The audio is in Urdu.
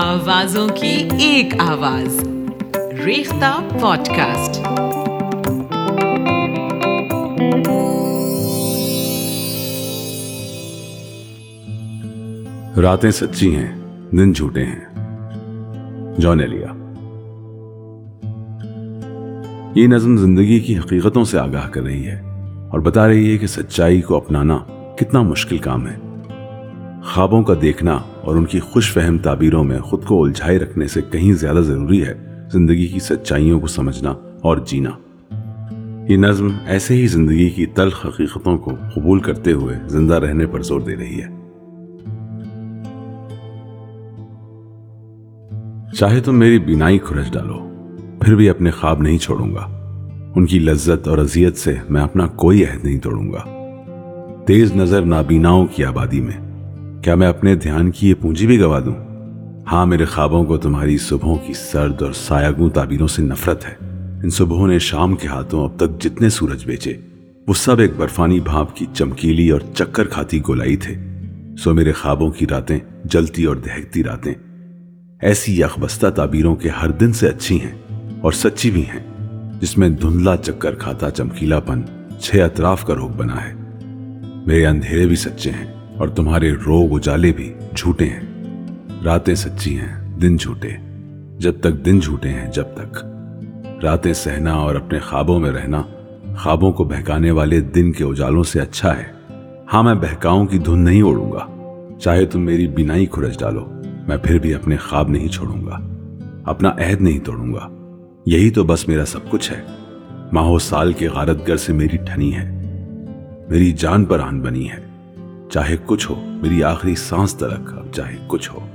آوازوں کی ایک آواز۔ ریختہ پوڈ کاسٹ راتیں سچی ہیں، دن جھوٹے ہیں۔ جون ایلیا۔ یہ نظم زندگی کی حقیقتوں سے آگاہ کر رہی ہے اور بتا رہی ہے کہ سچائی کو اپنانا کتنا مشکل کام ہے۔ خوابوں کا دیکھنا اور ان کی خوش فہم تعبیروں میں خود کو الجھائے رکھنے سے کہیں زیادہ ضروری ہے زندگی کی سچائیوں کو سمجھنا اور جینا۔ یہ نظم ایسے ہی زندگی کی تلخ حقیقتوں کو قبول کرتے ہوئے زندہ رہنے پر زور دے رہی ہے۔ چاہے تم میری بینائی کھرچ ڈالو، پھر بھی اپنے خواب نہیں چھوڑوں گا۔ ان کی لذت اور اذیت سے میں اپنا کوئی عہد نہیں توڑوں گا۔ تیز نظر نابیناؤں کی آبادی میں کیا میں اپنے دھیان کی یہ پونجی بھی گوا دوں؟ ہاں میرے خوابوں کو تمہاری صبحوں کی سرد اور سایاگوں تعبیروں سے نفرت ہے۔ ان صبحوں نے شام کے ہاتھوں اب تک جتنے سورج بیچے، وہ سب ایک برفانی بھاپ کی چمکیلی اور چکر کھاتی گولائی تھے۔ سو میرے خوابوں کی راتیں جلتی اور دہکتی راتیں۔ ایسی یخبستہ تعبیروں کے ہر دن سے اچھی ہیں اور سچی بھی ہیں، جس میں دھندلا چکر کھاتا چمکیلا پن چھ اطراف کا روگ بنا ہے۔ میرے اندھیرے بھی سچے ہیں۔ اور تمہارے روگ اجالے بھی جھوٹے ہیں۔ راتیں سچی ہیں، دن جھوٹے۔ جب تک دن جھوٹے ہیں، جب تک۔ راتیں سہنا اور اپنے خوابوں میں رہنا۔ خوابوں کو بہکانے والے دن کے اجالوں سے اچھا ہے۔ ہاں میں بہکاؤں کی دھن نہیں اوڑوں گا۔ چاہے تم میری بینائی کھرچ ڈالو، میں پھر بھی اپنے خواب نہیں چھوڑوں گا۔ اپنا عہد نہیں توڑوں گا۔ یہی تو بس میرا سب کچھ ہے۔ ماہو سال کے غارت گر سے میری ٹھنی ہے۔ میری جان پر آن بنی ہے۔ چاہے کچھ ہو میری آخری سانس تلک اب چاہے کچھ ہو۔